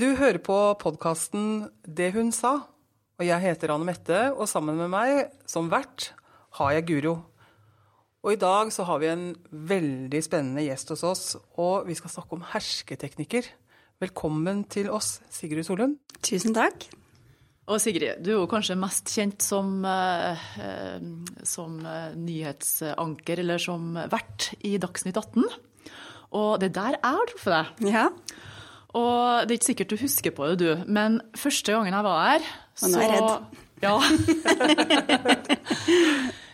Du hører på podkasten Det hun sa. Og jeg heter Anne Mette, og sammen med meg som vert har jeg Guro. Og i dag så har vi en veldig spennende gjest hos oss, og vi skal snakke om hersketeknikker. Velkommen til oss, Sigrid Solund. Tusen takk. Og Sigrid, du er jo kanskje mest kjent som, eh, som nyhetsanker, eller som vert i Dagsnytt 18. Og det er der jeg har truffet deg. Ja. Og det er ikke sikkert du husker på det, du, men første gangen jeg var her Og nå er jeg redd. Ja.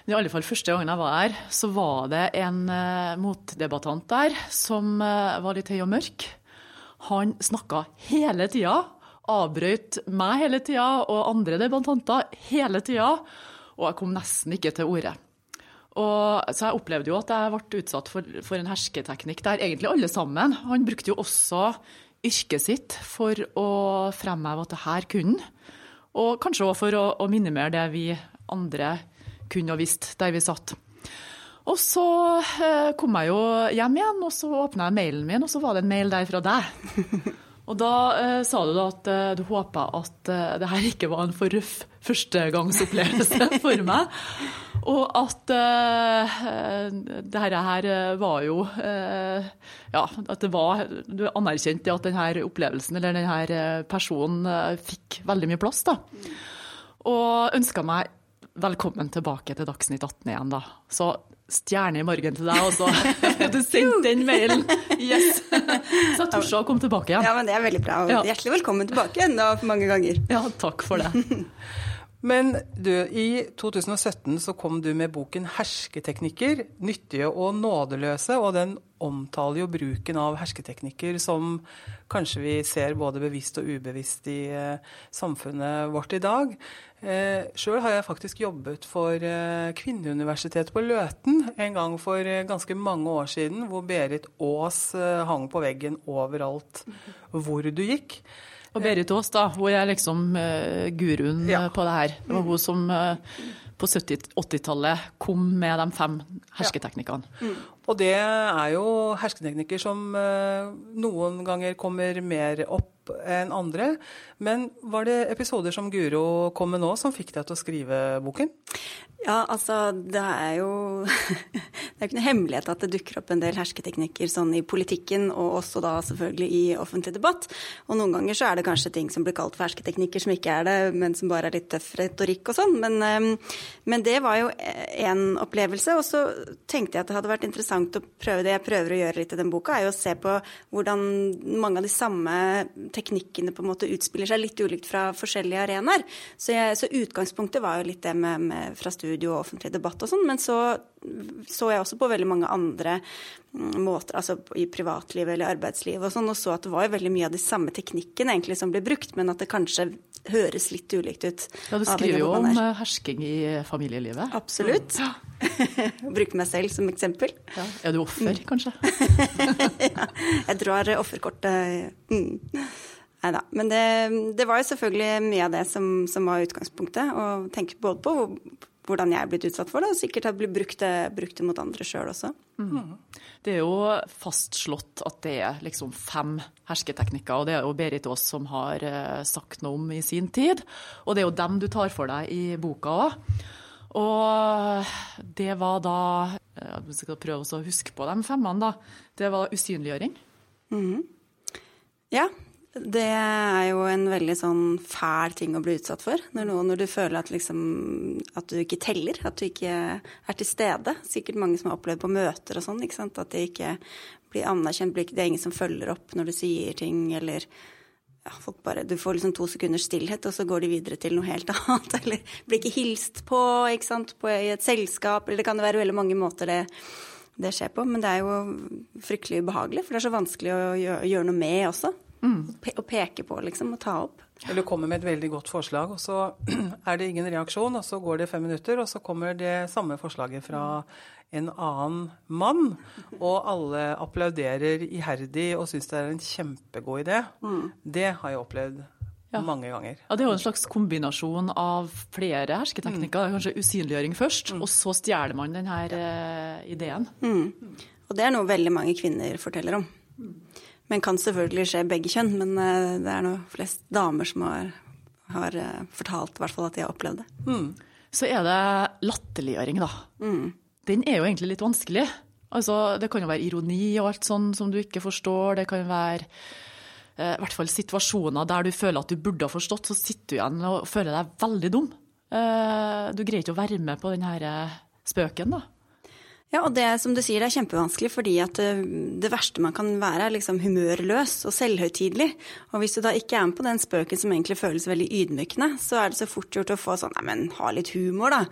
I alle fall første gangen jeg var her, så var det en uh, motdebattant der som uh, var litt høy og mørk. Han snakka hele tida, avbrøt meg hele tida og andre debattanter hele tida, og jeg kom nesten ikke til orde. Og, så jeg opplevde jo at jeg ble utsatt for, for en hersketeknikk der egentlig alle sammen. Han brukte jo også yrket sitt for å fremheve at det her kunne han. Og kanskje også for å, å minimere det vi andre kunne og visste der vi satt. Og så eh, kom jeg jo hjem igjen, og så åpna jeg mailen min, og så var det en mail der fra deg. Og da eh, sa du da at eh, du håpa at eh, det her ikke var en for røff førstegangsopplevelse for meg. Og at uh, det her var jo uh, Ja, at det var Du anerkjente at denne opplevelsen eller denne personen uh, fikk veldig mye plass, da. Og ønska meg velkommen tilbake til Dagsnytt 18 igjen, da. Så stjerne i morgen til deg også. Du sendte den mailen. Yes. Så jeg torde å komme tilbake igjen. Ja, men det er veldig bra. Ja. Hjertelig velkommen tilbake enda mange ganger. Ja, takk for det. Men du, i 2017 så kom du med boken 'Hersketeknikker nyttige og nådeløse', og den omtaler jo bruken av hersketeknikker som kanskje vi ser både bevisst og ubevisst i eh, samfunnet vårt i dag. Eh, Sjøl har jeg faktisk jobbet for eh, Kvinneuniversitetet på Løten en gang for eh, ganske mange år siden, hvor Berit Aas eh, hang på veggen overalt hvor du gikk. Og Berit Aas, da, hun er liksom uh, guruen Ja. eh, på det her. Det var hun som uh, på 70 80-tallet kom med de fem hersketeknikkene. Og det er jo hersketeknikker som eh, noen ganger kommer mer opp enn andre. Men var det episoder som Guro kom med nå, som fikk deg til å skrive boken? Ja, altså det er jo Det er ikke noe hemmelighet at det dukker opp en del hersketeknikker sånn i politikken, og også da selvfølgelig i offentlig debatt. Og noen ganger så er det kanskje ting som blir kalt for hersketeknikker som ikke er det, men som bare er litt tøff retorikk og sånn. Men, eh, men det var jo én opplevelse. Og så tenkte jeg at det hadde vært interessant å prøve det jeg prøver å gjøre litt i den boka, er jo å se på hvordan mange av de samme teknikkene på en måte utspiller seg litt ulikt fra forskjellige arenaer. Så, så utgangspunktet var jo litt det med, med fra studio og offentlig debatt og sånn, men så så jeg også på veldig mange andre mm, måter, altså i privatlivet eller arbeidslivet og sånn, og så at det var jo veldig mye av de samme teknikkene egentlig som ble brukt, men at det kanskje høres litt ulikt ut. Ja, Du skriver jo om eh, hersking i familielivet. Absolutt. Bruke meg selv som eksempel. Ja. Er du offer, kanskje? Jeg drar offerkortet. Mm. Nei da. Men det, det var jo selvfølgelig mye av det som, som var utgangspunktet. Å tenke både på hvordan jeg er blitt utsatt for det, og sikkert har blitt brukt det, brukt det mot andre sjøl også. Det er jo fastslått at det er liksom fem hersketeknikker, og det er jo Berit Aas som har eh, sagt noe om i sin tid. Og det er jo dem du tar for deg i boka òg. Og det var da eh, Vi skal prøve å huske på de femmene, da. Det var usynliggjøring. Ja, det er jo en veldig sånn fæl ting å bli utsatt for. Når, noe, når du føler at, liksom, at du ikke teller, at du ikke er til stede. Sikkert mange som har opplevd på møter og sånn. At det ikke blir anerkjent. Det er ingen som følger opp når du sier ting, eller ja, bare, Du får liksom to sekunders stillhet, og så går de videre til noe helt annet. Eller blir ikke hilst på, ikke sant, på, i et selskap. Eller det kan være veldig mange måter det det skjer på, men det er jo fryktelig ubehagelig, for det er så vanskelig å gjøre noe med også. Pe å peke på, liksom, og ta opp. Eller kommer med et veldig godt forslag, og så er det ingen reaksjon, og så går det fem minutter, og så kommer det samme forslaget fra en annen mann, og alle applauderer iherdig og syns det er en kjempegod idé. Det har jeg opplevd Ja. mange ganger. Ja, Det er jo en slags kombinasjon av flere hersketeknikker. Kanskje usynliggjøring først, og så stjeler man denne ja. ideen. Og det er noe veldig mange kvinner forteller om. Men kan selvfølgelig skje begge kjønn. Men uh, det er nå flest damer som har, har uh, fortalt fall at de har opplevd det. Mm. Så er det latterliggjøring, da. Mm. Den er jo egentlig litt vanskelig. Altså, det kan jo være ironi og alt sånn som du ikke forstår. Det kan være uh, i hvert fall situasjoner der du føler at du burde ha forstått, så sitter du igjen og føler deg veldig dum. du greier ikke å være med på denne spøken, da. Ja, og det som du sier, er kjempevanskelig, fordi at det, eh, det verste man kan være, er liksom humørløs og selvhøytidelig. Og hvis du da ikke er med på den spøken som egentlig føles veldig ydmykende, så er det så fort gjort å få sånn Nei, men ha litt humor, da.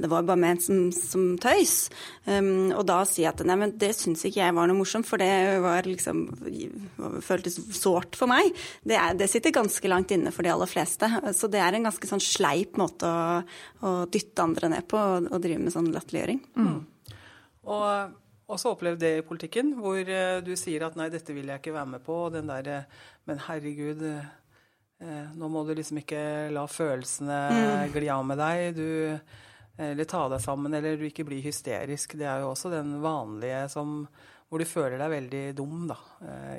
Det var bare ment som, som tøys. Um, og da si at nei, men det syns ikke jeg var noe morsomt, for det var liksom føltes sårt for meg. Det, er, det, sitter ganske langt inne for de aller fleste. Så det er en ganske sånn sleip måte å, å dytte andre ned på, å drive med sånn latterliggjøring. Mm. Og også opplevd det i politikken, hvor eh, du sier at nei, dette vil jeg ikke være med på. og Den der, eh, men herregud, eh, nå må du liksom ikke la følelsene mm. gli av med deg. Du, eller ta deg sammen, eller du ikke blir hysterisk. Det er jo også den vanlige som, hvor du føler deg veldig dum da,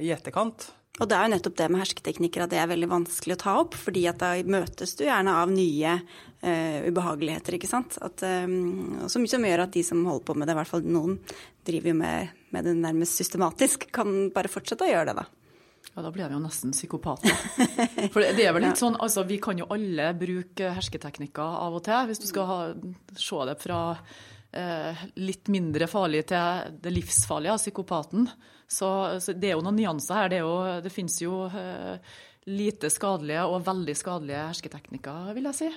i etterkant. Og det er jo nettopp det med hersketeknikker at det er veldig vanskelig å ta opp, fordi at da møtes du gjerne av nye uh, ubehageligheter, ikke sant. At, um, som, som, gjør at de som holder på med det, i hvert fall noen driver jo med, med, det nærmest systematisk, kan bare fortsette å gjøre det, da. Ja, da blir de jo nesten psykopater. For det, er vel litt sånn, altså vi kan jo alle bruke hersketeknikker av og til, hvis du skal ha, se det fra Eh, litt mindre farlig til det livsfarlige av psykopaten. Så, så, det er jo noen nyanser her. Det, jo, det finnes jo uh, lite skadelige og veldig skadelige hersketeknikker, vil jeg si.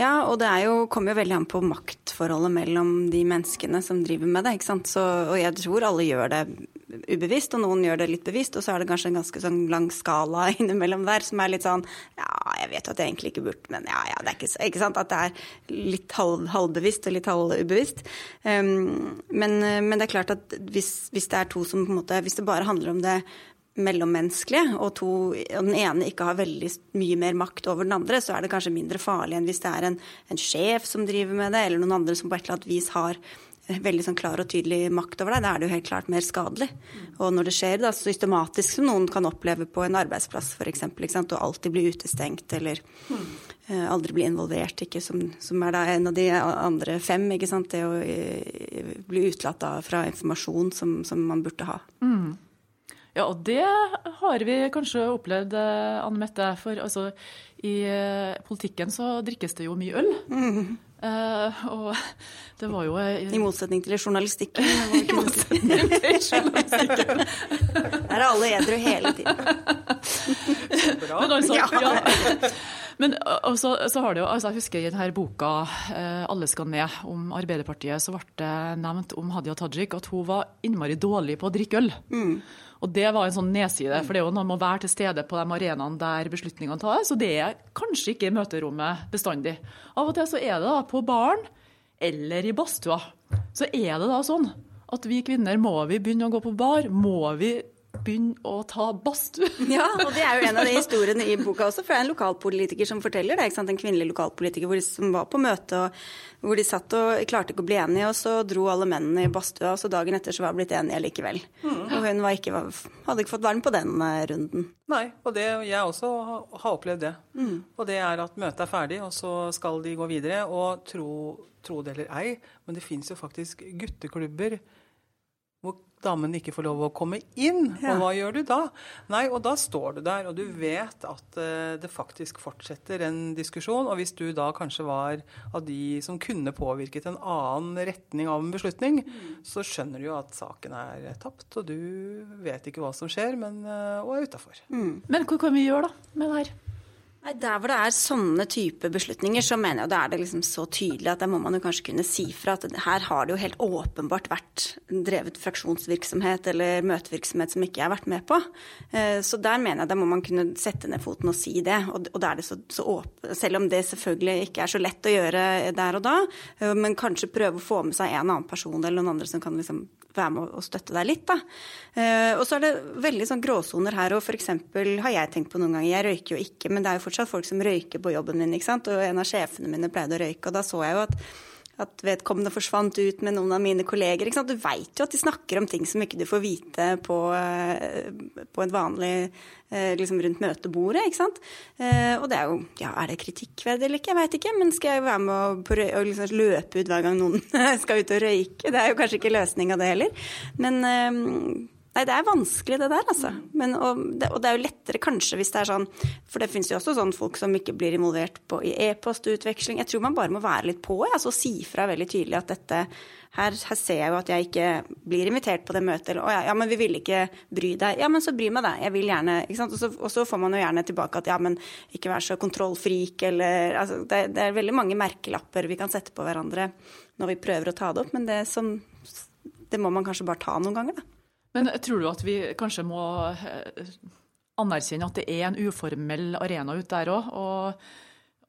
Ja, og det jo, kommer jo veldig an på maktforholdet mellom de menneskene som driver med det. ikke sant? Så, og jeg tror alle gjør det ubevisst, og noen gjør det litt bevisst. Og så er det kanskje en ganske sånn lang skala innimellom der som er litt sånn Ja, jeg vet at jeg egentlig ikke burde, men ja, ja, det er ikke, så, ikke sant. At det er litt halv, halvbevisst og litt halvubevisst. Um, men, men, det er klart at hvis, hvis, det er to som på en måte Hvis det bare handler om det mellommenneskelige, og, to, og den ene ikke har veldig mye mer makt over den andre, så er det kanskje mindre farlig enn hvis det er en, en sjef som driver med det, eller noen andre som på et eller annet vis har veldig sånn klar og tydelig makt over deg, da er det jo helt klart mer skadelig. Og når det skjer da, systematisk, som noen kan oppleve på en arbeidsplass f.eks., og alltid bli utestengt eller uh, aldri bli involvert, ikke, som, som, er da en av de andre fem, ikke sant, det å uh, bli utelatt da, fra informasjon som, som, man burde ha. Mm. Ja, og det har vi kanskje opplevd, eh, Anne Mette. For altså, i politikken så drikkes det jo mye øl. Mm. Uh, og det var jo uh, I motsetning til journalistikken. I motsetning til journalistikken. Der er alle edru hele tiden. Bra. Men altså, ja. ja. Men altså, så har det jo, altså, Jeg husker i denne boka uh, 'Alle skal ned' om Arbeiderpartiet, så ble det nevnt om Hadia Tajik at hun var innmari dårlig på å drikke øl. Mm. Og det var en sånn nedside, for det er jo noe med å være til stede på de arenaene der beslutningene tas, og det er kanskje ikke i møterommet bestandig. Av og til så er det da på baren eller i badstua. Så er det da sånn at vi kvinner må vi begynne å gå på bar, må vi begynne å ta badstue. ja, og det er jo en av de historiene i boka også, for det er en lokalpolitiker som forteller det. ikke sant? En kvinnelig lokalpolitiker som var på møte, og hvor de satt og klarte ikke å bli enige, og så dro alle mennene i badstua, og så dagen etter så var de blitt enige likevel. Mm. Og hun ikke, hadde ikke fått være med på den eh, runden. Nei, og det, jeg også har opplevd det. Mm. Og det er at møtet er ferdig, og så skal de gå videre. Og tro, tro det eller ei, men det fins jo faktisk gutteklubber damen ikke får lov å komme inn. Ja. Og hva gjør du da? Nei, og da står du der, og du vet at uh, det faktisk fortsetter en diskusjon. Og hvis du da kanskje var av de som kunne påvirket en annen retning av en beslutning, mm. så skjønner du jo at saken er tapt, og du vet ikke hva som skjer, men, uh, og er utafor. Mm. Men hva kan vi gjøre da med det her? Der hvor det er sånne type beslutninger, så mener jeg da er det liksom så tydelig at der må man jo kanskje kunne si fra at her har det jo helt åpenbart vært drevet fraksjonsvirksomhet eller møtevirksomhet som ikke jeg har vært med på. Eh, så der mener jeg da må man kunne sette ned foten og si det. Og da er det så, så åpent, selv om det selvfølgelig ikke er så lett å gjøre der og da, eh, men kanskje prøve å få med seg en annen person eller noen andre som kan liksom være med og støtte deg litt. Da. Eh, og så er det veldig sånn gråsoner her. Og f.eks. har jeg tenkt på noen ganger, jeg røyker jo ikke, men det er jo fortsatt folk som røyker på jobben min. ikke sant? Og en av sjefene mine pleide å røyke, og da så jeg jo at at vedkommende forsvant ut med noen av mine kolleger. Du veit jo at de snakker om ting som ikke du får vite på, eh, på et vanlig eh, liksom rundt møtebordet. ikke sant? Og det er jo Ja, er det kritikkverdig eller ikke? Jeg veit ikke. Men skal jeg være med å, og liksom løpe ut hver gang noen skal ut og røyke? Det er jo kanskje ikke løsninga, det heller. Men Nei, det er vanskelig det der, altså. Men, og, det, og, det, er jo lettere kanskje hvis det er sånn For det finnes jo også sånn folk som ikke blir involvert på, i e-postutveksling. Jeg tror man bare må være litt på, altså si fra veldig tydelig at dette her, her, ser jeg jo at jeg ikke blir invitert på det møtet. Eller å ja, ja, men vi vil ikke bry deg. Ja, men så bry meg, da. Jeg vil gjerne ikke sant? Og så, og så får man jo gjerne tilbake at ja, men ikke vær så kontrollfrik, eller altså det, det, er veldig mange merkelapper vi kan sette på hverandre når vi prøver å ta det opp, men det, som, det må man kanskje bare ta noen ganger, da. Men tror du at vi kanskje må eh, anerkjenne at det er en uformell arena ute der òg? Og,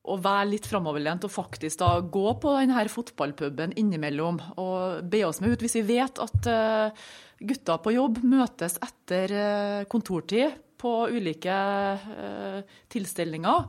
og, være litt framoverlent og faktisk da gå på denne fotballpuben innimellom og be oss med ut. Hvis vi vet at gutter gutta på jobb møtes etter uh, kontortid på ulike tilstelninger,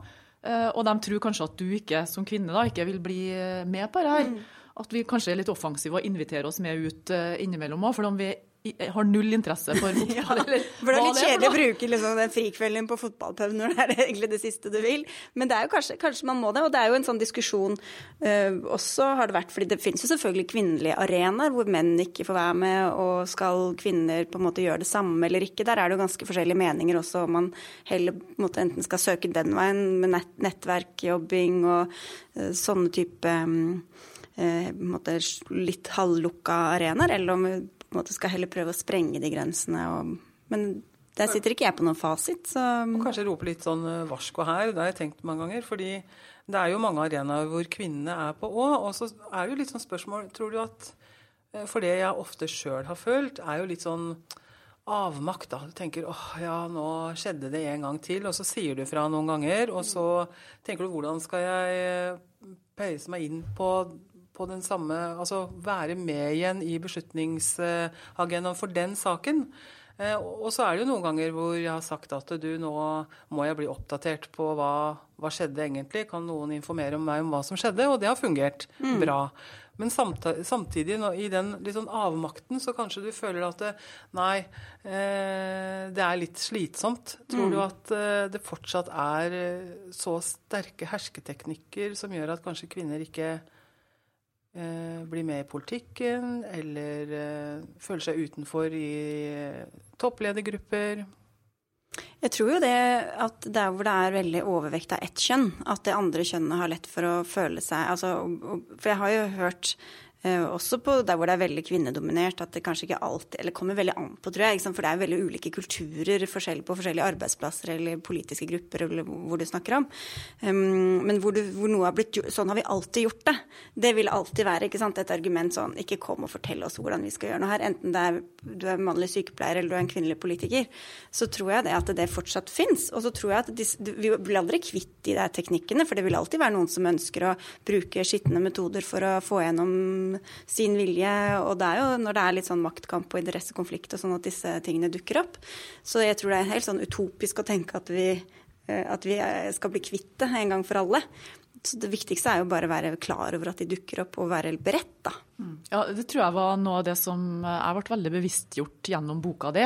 og de tror kanskje at du ikke som kvinne da ikke vil bli med på det her. Mm. At vi kanskje er litt offensive og inviterer oss med ut innimellom òg. For om vi har null interesse for fotball. ja, eller for det er litt kjedelig å bruke liksom, den frikvelden på fotballpub når det er egentlig det siste du vil. Men det er jo kanskje, kanskje man må det. Og det er jo en sånn diskusjon uh, også har det vært, fordi det finnes jo selvfølgelig kvinnelige arenaer hvor menn ikke får være med, og skal kvinner på en måte gjøre det samme eller ikke. Der er det jo ganske forskjellige meninger også om man heller på en måte enten skal søke den veien med nett, nettverkjobbing og uh, sånne type um, uh, litt halvlukka arenaer, eller om på en måte skal heller prøve å sprenge de grensene. Og, men der sitter ikke jeg på noen fasit. Så. Og kanskje rope litt sånn eh, varsko her. Det har jeg tenkt mange ganger. fordi det er jo mange arenaer hvor kvinnene er på òg. Og så er det jo litt sånn spørsmål Tror du at eh, For det jeg ofte sjøl har følt, er jo litt sånn avmakt. da. Du tenker åh, ja, nå skjedde det en gang til. Og så sier du fra noen ganger. Og så tenker du hvordan skal jeg eh, peise meg inn på på den samme Altså være med igjen i beslutningsagendaen for den saken. Eh, og så er det jo noen ganger hvor jeg har sagt at du, nå må jeg bli oppdatert på hva, hva skjedde egentlig. Kan noen informere om meg om hva som skjedde? Og det har fungert mm. bra. Men samtidig, i den litt sånn avmakten, så kanskje du føler at det, nei, eh, det er litt slitsomt. Tror mm. du at eh, det fortsatt er så sterke hersketeknikker som gjør at kanskje kvinner ikke eh, bli med i politikken, eller føler føle seg utenfor i eh, toppledergrupper. Jeg tror jo det at der hvor det er veldig overvekt av ett kjønn, at det andre kjønnet har lett for å føle seg altså, For jeg har jo hørt Eh, også på der hvor det er veldig kvinnedominert, at det kanskje ikke alltid Eller kommer veldig an på, tror jeg. For det er veldig ulike kulturer forskjell, på forskjellige arbeidsplasser eller politiske grupper eller hvor du snakker om. Men hvor, du, hvor, noe har blitt gjort Sånn har vi alltid gjort det. Det vil alltid være ikke sant, et argument sånn Ikke kom og fortell oss hvordan vi skal gjøre noe her. Enten det er, du er mannlig sykepleier eller du er en kvinnelig politiker. Så tror jeg det at det fortsatt fins. Og så tror jeg at disse, vi blir aldri kvitt de der teknikkene, for det vil alltid være noen som ønsker å bruke skitne metoder for å få gjennom sin vilje. Og det er jo når det er litt sånn maktkamp og interessekonflikt og sånn at disse tingene dukker opp. Så jeg tror det er helt sånn utopisk å tenke at vi, eh, at vi eh, skal bli kvitt det en gang for alle. Så Det viktigste er jo bare å være klar over at de dukker opp, og være beredt. da. Mm. Ja, Det tror jeg var noe av det som jeg ble veldig bevisstgjort gjennom boka di.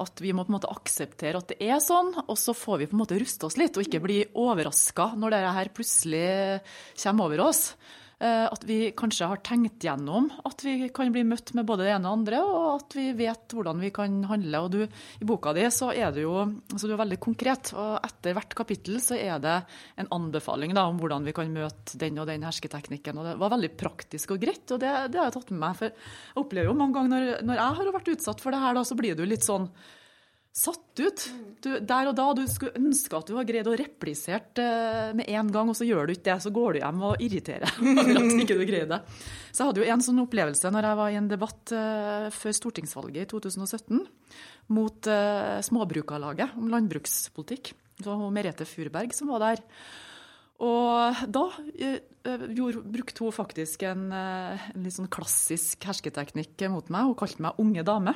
At vi må på en måte akseptere at det er sånn, og så får vi på en måte ruste oss litt og ikke bli overraska når det her plutselig kommer over oss. Eh, at vi kanskje har tenkt gjennom at vi kan bli møtt med både det ene og andre, og at vi vet hvordan vi kan handle. Og du, I boka di så er du jo altså du er veldig konkret, og etter hvert kapittel så er det en anbefaling da, om hvordan vi kan møte den og den hersketeknikken. Og det var veldig praktisk og greit, og det, det har jeg tatt med meg. For jeg opplever jo mange ganger når, når jeg har vært utsatt for det her, da, så blir du litt sånn satt ut. Du, der og da du skulle ønske at du har greid å replisere eh, med en gang, og så gjør du ikke det. Så går du hjem og irriterer at ikke du greide det. Så jeg hadde jo en sånn opplevelse når jeg var i en debatt uh, før stortingsvalget i 2017 mot uh, Småbrukarlaget om landbrukspolitikk. Det var Merete Furberg som var der. Og da brukte hun faktisk en, en litt sånn klassisk hersketeknikk mot meg. Hun kalte meg unge dame.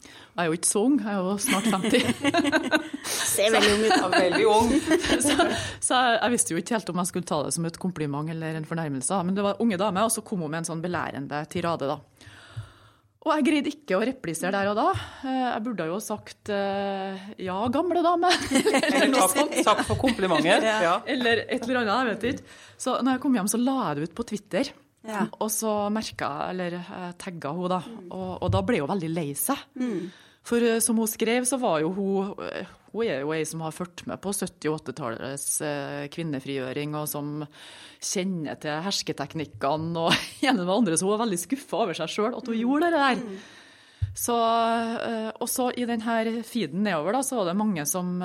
Jeg er jo ikke så ung, jeg er jo snart 50. Ser veldig ung ut. Ja, veldig ung. så, så jeg, jeg visste jo ikke helt om jeg skulle ta det som et kompliment eller en fornærmelse. Men det var unge dame, og så kom hun med en sånn belærende tirade, da. Og jeg greide ikke å replisere der og da. Eh, Jeg burde jo sagt eh, ja, gamle dame. Eller takk for, takk for komplimentet. Ja. Eller et eller annet, jeg vet ikke. Så når jeg kom hjem, så la jeg det ut på Twitter. Ja. Og så merka eller eh, tagga hun, da. Og, og da ble hun veldig lei seg. For eh, som hun skrev, så var jo hun eh, Hun er jo ei som har fulgt med på 70- og 80-tallets eh, kvinnefrigjøring, og som kjenner til hersketeknikkene og med det andre. Så hun var veldig skuffa over seg sjøl at hun gjorde det der. Så, og så i denne feeden nedover, da, så var det mange som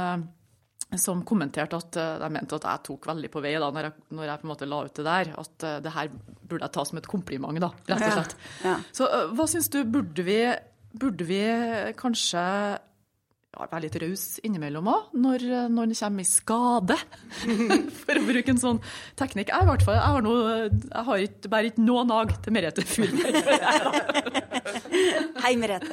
som kommenterte at eh, de mente at jeg tok veldig på vei da, når jeg, når jeg på en måte la ut det der. At eh, det her burde jeg ta som et kompliment, da, rett og slett. ja. Så eh, hva syns du, burde vi, burde vi kanskje ja, være litt rause innimellom òg, når når noen kommer i skade? For å bruke en sånn teknikk. Jeg, i hvert fall, jeg har, noe, jeg har ikke, bare ikke noe nag til Merete Furberg. Hei, Merete.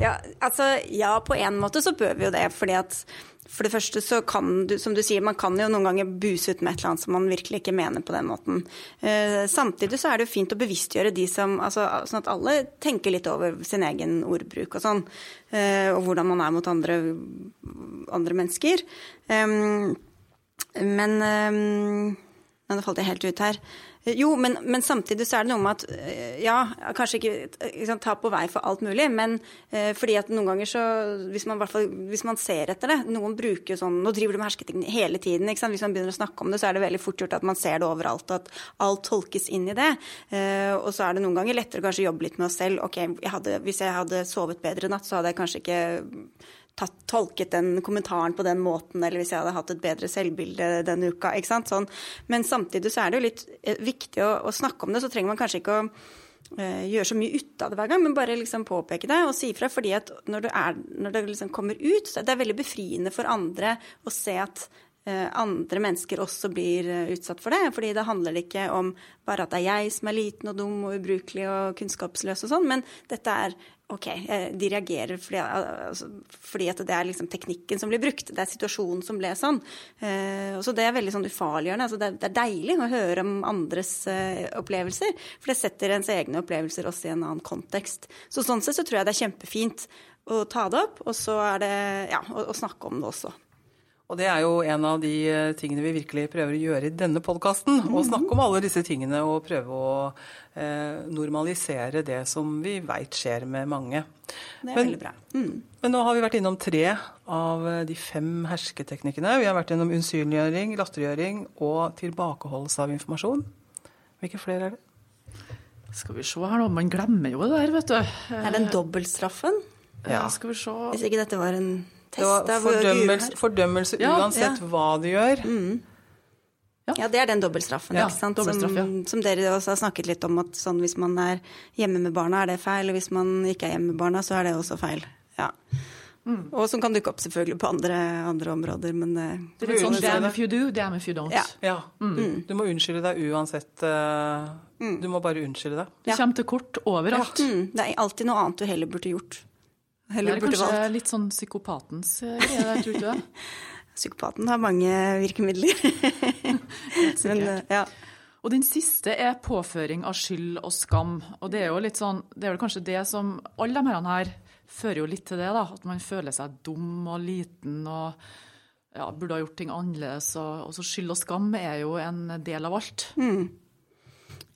Ja, altså, ja, på en måte så bør vi jo det. fordi at for det første så kan du, som du sier, man kan jo noen ganger buse ut med et eller annet som man virkelig ikke mener på den måten. Eh, samtidig så er det jo fint å bevisstgjøre de som altså, Sånn at alle tenker litt over sin egen ordbruk og sånn. Eh, og hvordan man er mot andre, andre mennesker. Eh, men Nå falt jeg helt ut her. Jo, men, men samtidig så er det noe med at eh, ja, kanskje ikke, ikke sant, ta på vei for alt mulig, men eh, fordi at noen ganger så hvis man, hvis man ser etter det Noen bruker sånn Nå driver du med hersketeknikk hele tiden. ikke sant? Hvis man begynner å snakke om det, så er det veldig fort gjort at man ser det overalt, og at alt tolkes inn i det. Eh, og så er det noen ganger lettere å kanskje jobbe litt med oss selv. Ok, jeg hadde, hvis jeg hadde sovet bedre i natt, så hadde jeg kanskje ikke tatt, tolket den kommentaren på den måten, eller hvis jeg hadde hatt et bedre selvbilde denne uka. ikke sant? Sånn. Men samtidig så er det jo litt eh, viktig å, å snakke om det. Så trenger man kanskje ikke å eh, gjøre så mye ut av det hver gang, men bare liksom påpeke det og si ifra. fordi at når når det liksom kommer ut, så er det veldig befriende for andre å se at eh, andre mennesker også blir utsatt for det. fordi det handler ikke om bare at det er jeg som er liten og dum og ubrukelig og kunnskapsløs og sånn, men dette er OK, eh, de reagerer fordi, altså, fordi at det er liksom teknikken som blir brukt. Det er situasjonen som ble sånn. Uh, så Det er veldig sånn ufarliggjørende. Altså det, er, det er deilig å høre om andres uh, opplevelser, for det setter ens egne opplevelser også i en annen kontekst. Så Sånn sett så tror jeg det er kjempefint å ta det opp, og så er det ja, å, å snakke om det også. Og det er jo en av de eh, tingene vi virkelig prøver å gjøre i denne podkasten. Å snakke om alle disse tingene og prøve å eh, normalisere det som vi veit skjer med mange. Det er Men- veldig bra. Mm. Men nå har vi vært innom tre av eh, de fem hersketeknikkene. Vi har vært innom unnsynliggjøring, latterliggjøring og tilbakeholdelse av informasjon. Hvilke flere er det? Skal vi se her nå, man glemmer jo det der, vet du. Er den dobbeltstraffen? Ja. Skal vi se. Hvis ikke dette var en test Det var fordømmelse, er. fordømmelse Ja, uansett hva du gjør. Ja, det er den dobbeltstraffen, Ja, som, som dere også har snakket litt om, at sånn hvis man er hjemme med barna, er det feil, og hvis man ikke er hjemme med barna, så er det også feil. Ja. Og som kan dukke opp selvfølgelig på andre, andre områder, men Det er litt sånn Det damn if you do, damn if you don't. Ja. Ja. Du må unnskylde deg uansett. eh, Du må bare unnskylde deg. Du kommer til kort overalt. mm, det er alltid noe annet du heller burde gjort. Det er kanskje valgt. litt sånn psykopatens eh, greie der, tror du det? Psykopaten har mange virkemidler. men, ja. Og den siste er påføring av skyld og skam. Og det er jo litt sånn, det er vel kanskje det som Alle de her fører jo litt til det, da. At man føler seg dum og liten og ja, burde ha gjort ting annerledes. Og, og så skyld og skam er jo en del av alt.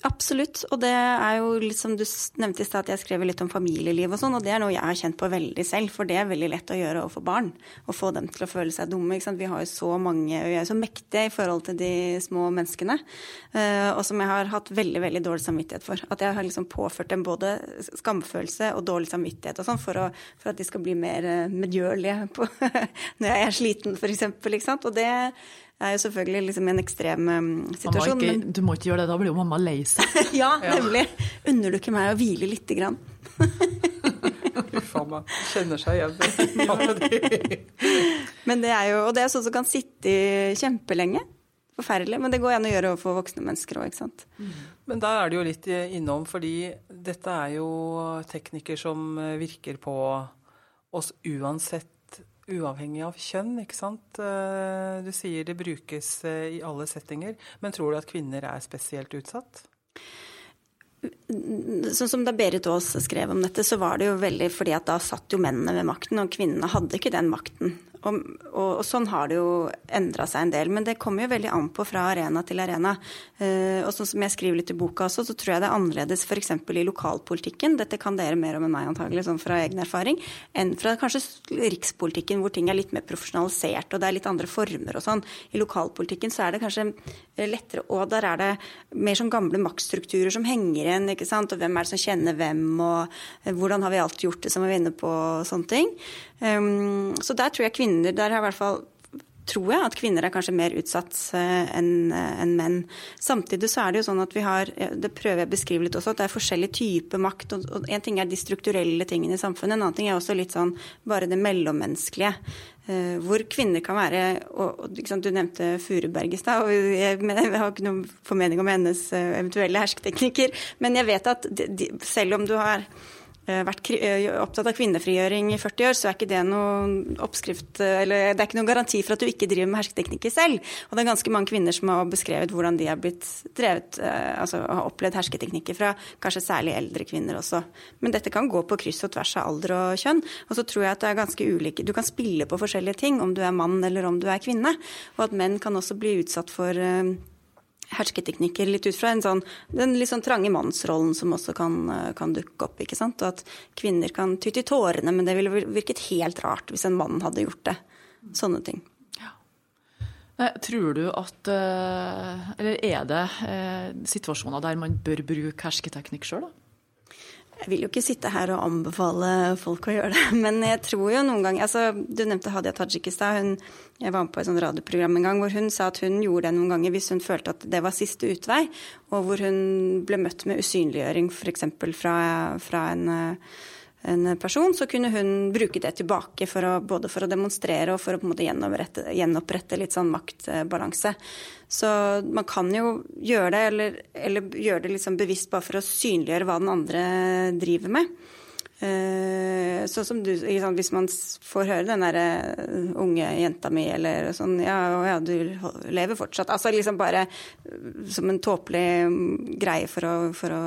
Absolutt. Og det er jo litt som du nevnte i stad, at jeg skrev litt om familieliv og sånn, og det er noe jeg har kjent på veldig selv, for det er veldig lett å gjøre overfor barn. Å få dem til å føle seg dumme. Ikke sant? Vi har jo så mange, vi er jo så mektige i forhold til de små menneskene, eh, og som jeg har hatt veldig, veldig dårlig samvittighet for. At jeg har liksom påført dem både skamfølelse og dårlig samvittighet og sånn, for, for at de skal bli mer eh, medgjørlige på, når jeg er sliten, for eksempel. Ikke sant? Og det er jo selvfølgelig liksom en ekstrem eh, situasjon. ikke, men- du må ikke gjøre det, da blir jo mamma lei seg. ja, nemlig. Unner du ikke meg å hvile lite grann? Uff a meg. Kjenner seg igjen. Men det er jo, og det er sånn som kan sitte i kjempelenge. Forferdelig. Men det går an å gjøre overfor voksne mennesker òg, ikke sant. Men der er det jo litt innom, fordi dette er jo teknikker som virker på oss uansett uavhengig av kjønn, ikke sant. Du sier det brukes i alle settinger, men tror du at kvinner er spesielt utsatt? Sånn som da Berit Aas skrev om dette, så var det jo veldig fordi at da satt jo mennene ved makten, og kvinnene hadde ikke den makten. Og, og, og, sånn har det jo endra seg en del. Men det kommer jo veldig an på fra arena til arena. Uh, og sånn som jeg skriver litt i boka også, så tror jeg det er annerledes f.eks. i lokalpolitikken. Dette kan dere mer om enn meg antagelig, sånn fra egen erfaring. Enn fra kanskje rikspolitikken, hvor ting er litt mer profesjonalisert og det er litt andre former og sånn. I lokalpolitikken så er det kanskje lettere, og der er det mer sånn gamle maktstrukturer som henger igjen. ikke sant? Og hvem er det som kjenner hvem, og hvordan har vi alltid gjort det, som vi var inne på, og sånne ting. Um, så der tror jeg kvinner Der har hvert fall tror jeg at kvinner er kanskje mer utsatt uh, enn uh, en menn. Samtidig så er det jo sånn at vi har, det prøver jeg å beskrive litt også, at det er forskjellig type makt. og, og En ting er de strukturelle tingene i samfunnet, en annen ting er også litt sånn bare det mellommenneskelige. Uh, hvor kvinner kan være og, og Du nevnte Furuberg i stad. Jeg, jeg, har ikke noen formening om hennes eventuelle hersketeknikker, men jeg vet at selv om du har Eh, vært eh, opptatt av kvinnefrigjøring i 40 år, så er ikke det noen oppskrift Eller det er ikke noen garanti for at du ikke driver med hersketeknikker selv. Og det er ganske mange kvinner som har beskrevet hvordan de har blitt drevet eh, Altså har opplevd hersketeknikker fra kanskje særlig eldre kvinner også. Men dette kan gå på kryss og tvers av alder og kjønn. Og så tror jeg at det er ganske ulike Du kan spille på forskjellige ting, om du er mann eller om du er kvinne. Og at menn kan også bli utsatt for hersketeknikker litt ut fra en sånn, den litt sånn trange mannsrollen som også kan, eh, kan, dukke opp. ikke sant? Og at kvinner kan tytte i tårene, men det ville virket helt rart hvis en mann hadde gjort det. Sånne ting. Ja. Tror du at eh, Eller er det eh, situasjoner der man bør bruke hersketeknikk sjøl, da? Jeg vil jo ikke sitte her og anbefale folk å gjøre det, men jeg tror jo noen ganger altså, Du nevnte Hadia Tajik i stad. Jeg var med på et sånt radioprogram en gang hvor hun sa at hun gjorde det noen ganger hvis hun følte at det var siste utvei, og hvor hun ble møtt med usynliggjøring f.eks. Fra, fra en en person, så kunne hun bruke det tilbake for å, både for å demonstrere og for å på en måte gjenopprette, gjenopprette litt sånn maktbalanse. Så man kan jo gjøre det, eller, eller gjøre det liksom bevisst bare for å synliggjøre hva den andre driver med. Så sånn som du, Hvis man får høre den der eh, unge jenta mi eller sånn Ja, ja, du lever fortsatt. Altså liksom bare som en tåpelig greie for å, for å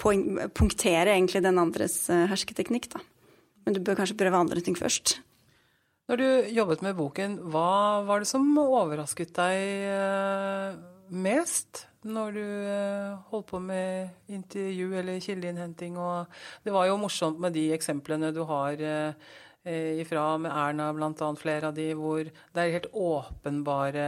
punktere egentlig den andres eh, hersketeknikk, da. Men du bør kanskje prøve andre ting først. Når du jobbet med boken, hva var det som overrasket deg eh, mest når du eh, holdt på med intervju eller kildeinnhenting? det var jo morsomt med de eksemplene du har ifra med Erna bl.a. flere av de hvor det er helt åpenbare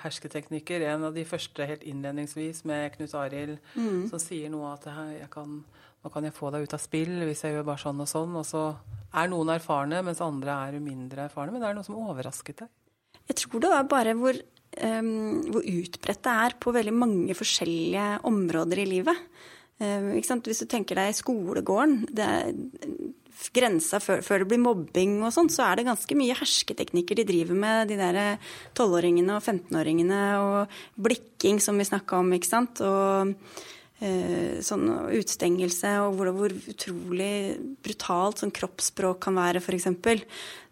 hersketeknikker. En av de første helt innledningsvis med Knut Arild mm. som sier noe at kan, nå kan jeg få deg ut av spill hvis jeg gjør bare sånn og sånn. Og så er noen erfarne, mens andre er mindre erfarne. Men det er noe som overrasket deg? Jeg tror det var bare hvor, um, hvor utbredt det er på veldig mange forskjellige områder i livet. Uh, Hvis du tenker deg skolegården. det er grensa før, før, det blir mobbing og sånn, så er det ganske mye hersketeknikker de driver med, de der tolvåringene og 15-åringene, og blikking som vi snakka om, ikke sant. Og eh, sånn utstengelse, og hvor, hvor, utrolig brutalt sånn kroppsspråk kan være, f.eks.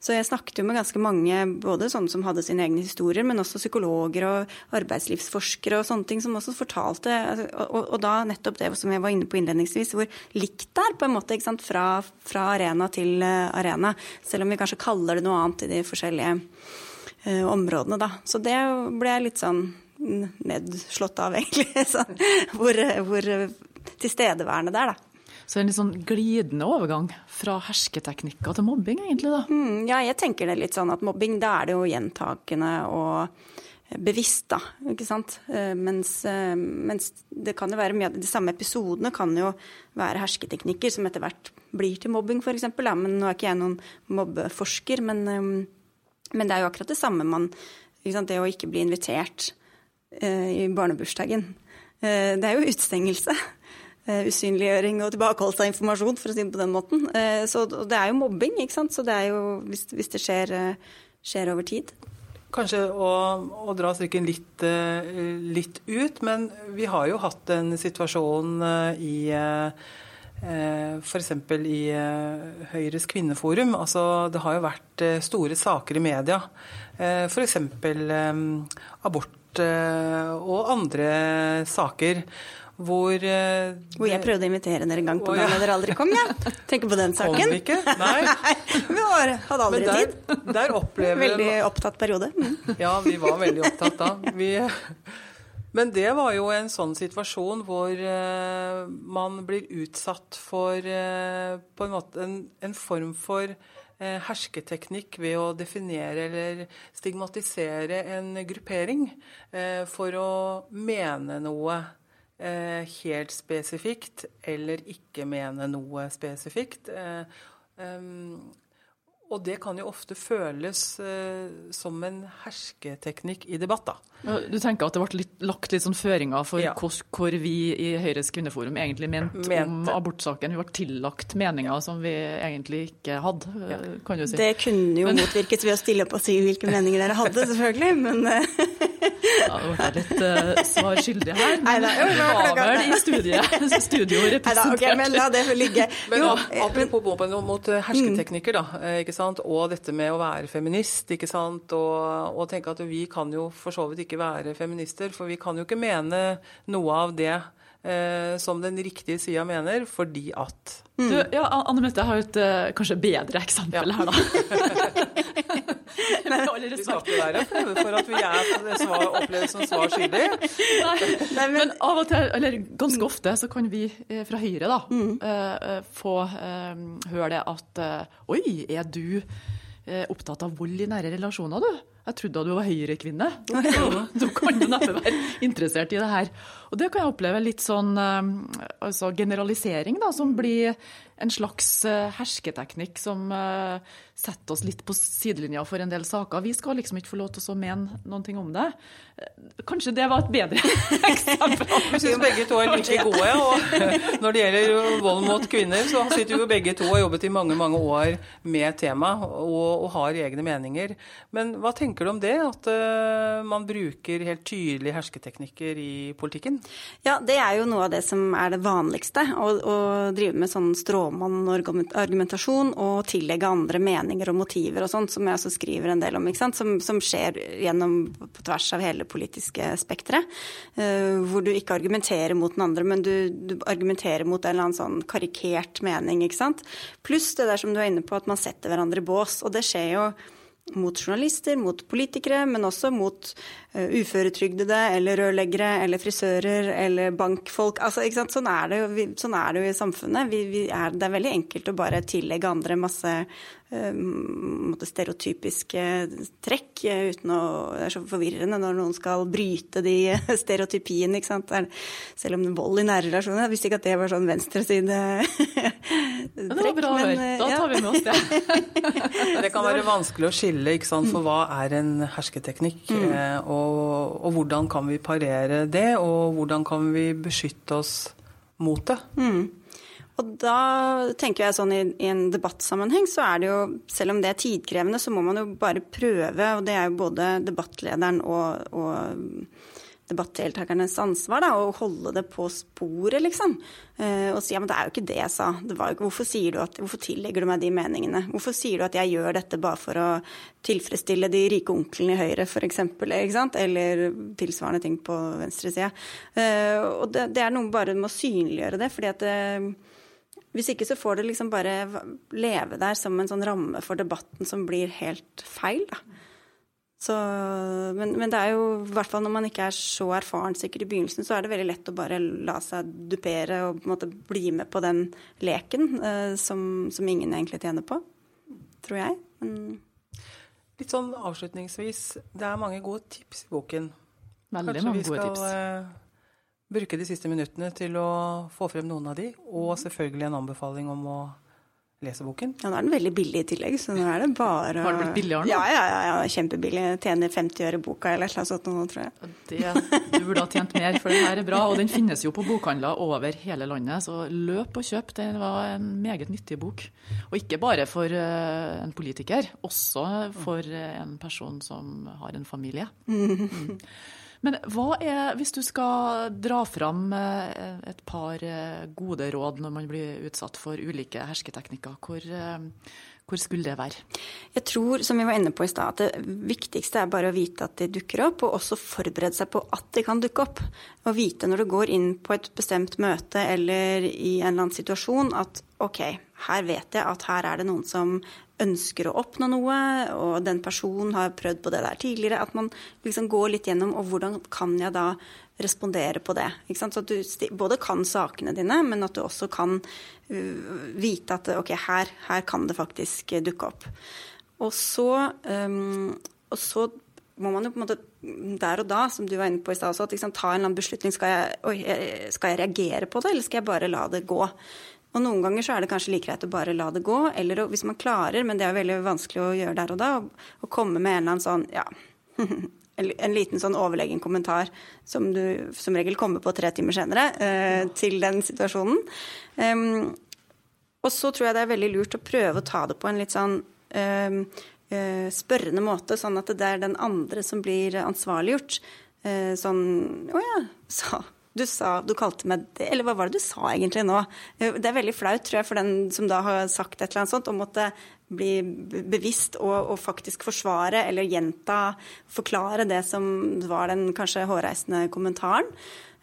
Så jeg snakket jo med ganske mange, både sånne som hadde sine egne historier, men også psykologer og arbeidslivsforskere og sånne ting, som også fortalte Og, og, og, da nettopp det som jeg var inne på innledningsvis, hvor likt det er på en måte, fra, fra arena til uh, arena. Selv om vi kanskje kaller det noe annet i de forskjellige uh, områdene, da. Så det ble litt sånn nedslått av, egentlig. Så, hvor, hvor tilstedeværende det er, da. Så en litt sånn glidende overgang fra hersketeknikker til mobbing, egentlig, da? Mm, ja, jeg tenker det litt sånn at mobbing, da er det jo gjentakende og bevisst, da. Ikke sant. Eh, mens, eh, mens det kan jo være mye av de samme episodene kan jo være hersketeknikker som etter hvert blir til mobbing, f.eks. Men nå er ikke jeg noen mobbeforsker, men, eh, men det er jo akkurat det samme man Det å ikke bli invitert i barnebursdagen. Det er jo utstengelse. Eh, usynliggjøring og tilbakeholdelse av informasjon, for å si det på den måten. Eh, så det er jo mobbing, ikke sant. Så det er jo hvis, hvis det skjer, eh, skjer, over tid. Kanskje å, å dra strikken litt, litt, ut, men vi har jo hatt en situasjon i eh, F.eks. i eh, Høyres kvinneforum. Altså, det har jo vært eh, store saker i media. Eh, F.eks. abort og andre saker. Hvor, hvor jeg prøvde å invitere dere en gang på gang, og dere aldri kom. Ja. Tenker på den saken. Kom vi ikke? Nei. vi var, hadde aldri der, tid. Der opplever Veldig opptatt periode. Mm. Ja, vi var veldig opptatt da. Vi, men det var jo en sånn situasjon hvor uh, man blir utsatt for på en måte en, en form for hersketeknikk ved å definere eller stigmatisere en gruppering for å mene noe helt spesifikt eller ikke mene noe spesifikt. Og det kan jo ofte føles eh, som en hersketeknikk i debatt, da. Du tenker at det ble litt, lagt litt sånn føringer for ja. hvor, hvor, vi i Høyres kvinneforum egentlig mente, mente. om abortsaken? Vi ble tillagt meninger som vi egentlig ikke hadde, ja. kan du si. Det kunne jo men, motvirkes ved å stille opp og si hvilke meninger dere hadde, selvfølgelig, men eh, Ja, det ble litt uh, svar skyldig her. Men Neida, jo, var vel i studiet, studio representert. okay, men la det ligge. Men jo, apropos våpen mot hersketeknikker, da. ikke sant? Og dette med å være feminist, ikke sant. Og, og tenke at vi kan jo for så vidt ikke være feminister, for vi kan jo ikke mene noe av det eh, som den riktige sida mener, fordi at mm. du, ja, Anne Mette har jo et uh, kanskje bedre eksempel ja. her, da. vi skal ikke være for at vi er svar, opplevd som svar skyldig. Nei, men av og til, eller ganske ofte, så kan vi eh, fra Høyre da, mm. uh, få uh, høre det at Oi, er du opptatt av vold i nære relasjoner, du? Jeg trodde du var Høyre-kvinne. Du kan jo neppe være interessert i det her. Og det kan jeg oppleve litt sånn altså generalisering, da, som blir en slags hersketeknikk som setter oss litt på sidelinja for en del saker. Vi skal liksom ikke få lov til å mene noen ting om det. Kanskje det var et bedre eksempel. Jeg syns begge to er like gode. Og når det gjelder vold mot kvinner, så sitter jo begge to og har jobbet i mange mange år med temaet og, og, har egne meninger. Men hva tenker du om det, at man bruker helt tydelige hersketeknikker i politikken? Ja, det er jo noe av det som er det vanligste. Å, å drive med sånn stråmann-argumentasjon og tillegge andre meninger og motiver og sånt, som jeg også skriver en del om, som, som, skjer gjennom på tvers av hele politiske spekteret. Uh, hvor du ikke argumenterer mot den andre, men du, du, argumenterer mot en eller annen sånn karikert mening. ikke sant? Pluss det der som du er inne på, at man setter hverandre i bås. Og det skjer jo mot journalister, mot politikere, men også mot uh, uføretrygdede eller rørleggere eller frisører eller bankfolk. Altså, sånn, er jo, vi, sånn er det jo i samfunnet. Vi, vi er, det er veldig enkelt å bare tillegge andre masse stereotypiske trekk uh, uten å Det er så forvirrende når noen skal bryte de stereotypiene, ikke sant. Selv om vold i nære relasjoner Jeg visste ikke at det var sånn venstreside Det var bra å høre. Da tar vi med oss det. det kan være vanskelig å skille ikke sant, for hva er en hersketeknikk, mm. Eh, og, og, hvordan kan vi parere det, og hvordan kan vi beskytte oss mot det. Mm. Og da tenker jeg sånn i, i, en debattsammenheng, så er det jo, selv om det er tidkrevende, så må man jo bare prøve, og det er jo både debattlederen og, og debattdeltakernes ansvar da, å holde det på sporet, liksom. Eh, og si ja, men det er jo ikke det jeg sa. Det var jo ikke, hvorfor, sier du at, hvorfor tillegger du meg de meningene? Hvorfor sier du at jeg gjør dette bare for å tilfredsstille de rike onklene i Høyre, f.eks., eller tilsvarende ting på venstresida. Eh, og det, det, er noe bare med å synliggjøre det, fordi at det, hvis ikke så får det liksom bare leve der som en sånn ramme for debatten som blir helt feil, da. Så, men, men, det er jo, i hvert fall når man ikke er så erfaren sikkert i begynnelsen, så er det veldig lett å bare la seg dupere og på en måte bli med på den leken eh, som, som, ingen egentlig tjener på, tror jeg. Men Litt sånn avslutningsvis, det er mange gode tips i boken. Veldig Kanskje mange gode tips. Kanskje vi skal bruke de siste minuttene til å få frem noen av de, og selvfølgelig en anbefaling om å lese boken. Ja, nå er den veldig billig i tillegg, så nå er det bare Har den blitt billigere nå? Ja, ja, ja, ja, kjempebillig. Tjener 50 øre boka eller noe sånt nå, tror jeg. Det, du burde ha tjent mer, for den her er bra. Og den finnes jo på bokhandler over hele landet, så løp og kjøp. Det var en meget nyttig bok. Og ikke bare for uh, en politiker, også for uh, en person som har en familie. Mm. Men hva er, hvis du skal dra fram eh, et par eh, gode råd når man blir utsatt for ulike hersketeknikker, hvor, eh, hvor skulle det være? Jeg tror, som vi var inne på i stad, at det viktigste er bare å vite at de dukker opp, og også forberede seg på at de kan dukke opp. Og vite når du går inn på et bestemt møte eller i en eller annen situasjon at OK, her vet jeg at her er det noen som ønsker å oppnå noe, og den personen har prøvd på det der tidligere. At man liksom går litt gjennom og hvordan kan jeg da respondere på det. Så at du både kan sakene dine, men at du også kan uh, vite at ok, her, her, kan det faktisk dukke opp. Og så, um, og så må man jo på en måte der og da, som du var inne på i stad også, at, ta en eller annen beslutning. Skal jeg, oi, skal jeg reagere på det, eller skal jeg bare la det gå? Og noen ganger så er det kanskje like greit å bare la det gå, eller hvis man klarer, men det er veldig vanskelig å gjøre der og da, å komme med en eller annen sånn ja en liten sånn overlegen kommentar som du som regel kommer på tre timer senere eh, til den situasjonen. Um, og så tror jeg det er veldig lurt å prøve å ta det på en litt sånn um, uh, spørrende måte, sånn at det er den andre som blir ansvarliggjort. Uh, sånn Å ja, så du sa Du kalte meg det Eller hva var det du sa egentlig nå? Det er veldig flaut, tror jeg, for den som da har sagt et eller annet sånt, å måtte bli bevisst og, og, faktisk forsvare eller gjenta, forklare det som var den kanskje hårreisende kommentaren.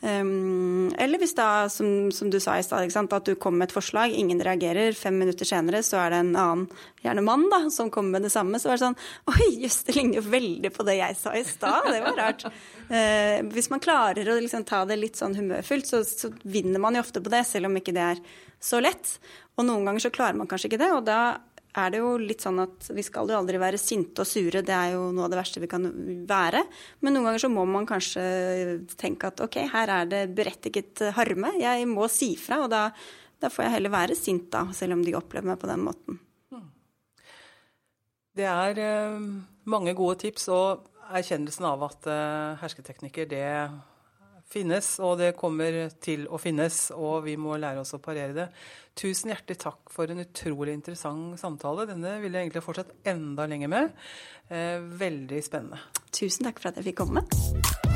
Eller hvis da, som, som du sa i stad, at du kommer med et forslag, ingen reagerer, fem minutter senere så er det en annen, gjerne mann, da, som kommer med det samme. Så var det sånn Oi, jøss, det ligner jo veldig på det jeg sa i stad. Det var rart. Eh, hvis man klarer å liksom ta det litt sånn humørfullt, så, så vinner man jo ofte på det, selv om ikke det er så lett. Og noen ganger så klarer man kanskje ikke det, og da er det jo litt sånn at vi skal jo aldri være sinte og sure, det er jo noe av det verste vi kan være. Men noen ganger så må man kanskje tenke at ok, her er det berettiget harme, jeg må si fra. Og da, da får jeg heller være sint, da, selv om de opplever meg på den måten. Det er eh, mange gode tips, og erkjennelsen av at eh, hersketeknikker, det finnes, og det kommer til å finnes, og vi må lære oss å parere det. Tusen hjertelig takk for en utrolig interessant samtale. Denne vil jeg egentlig fortsatt enda lenger med. Eh, veldig spennende. Tusen takk for at jeg fikk komme.